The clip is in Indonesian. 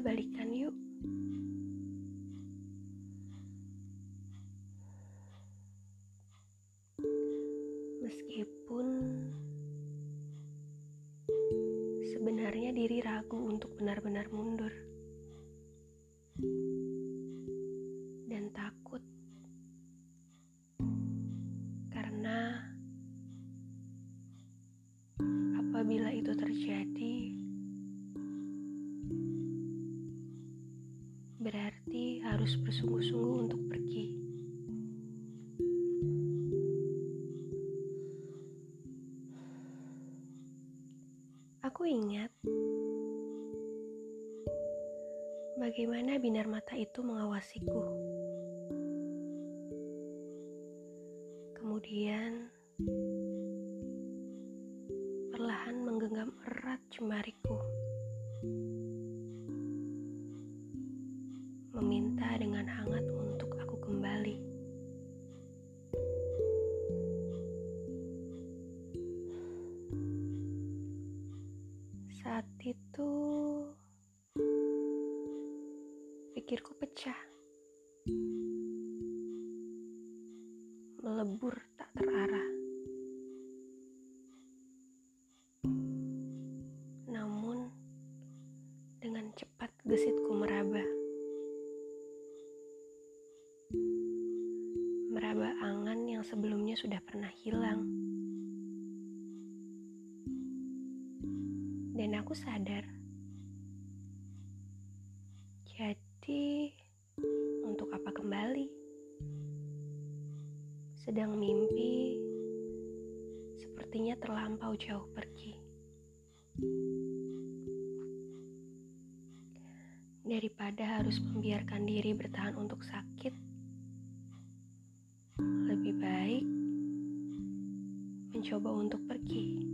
balikan yuk. Meskipun sebenarnya diri ragu untuk benar-benar mundur dan takut karena apabila itu terjadi harus bersungguh-sungguh untuk pergi. Aku ingat bagaimana binar mata itu mengawasiku. Kemudian perlahan menggenggam erat jemariku. Meminta dengan hangat untuk aku kembali. Saat itu pikirku pecah. Melebur tak terarah. Namun dengan cepat gesitku meraba. Meraba angan yang sebelumnya sudah pernah hilang. Dan aku sadar. Jadi, untuk apa kembali? Sedang mimpi, sepertinya terlampau jauh pergi. Daripada harus membiarkan diri bertahan untuk sakit, lebih baik mencoba untuk pergi.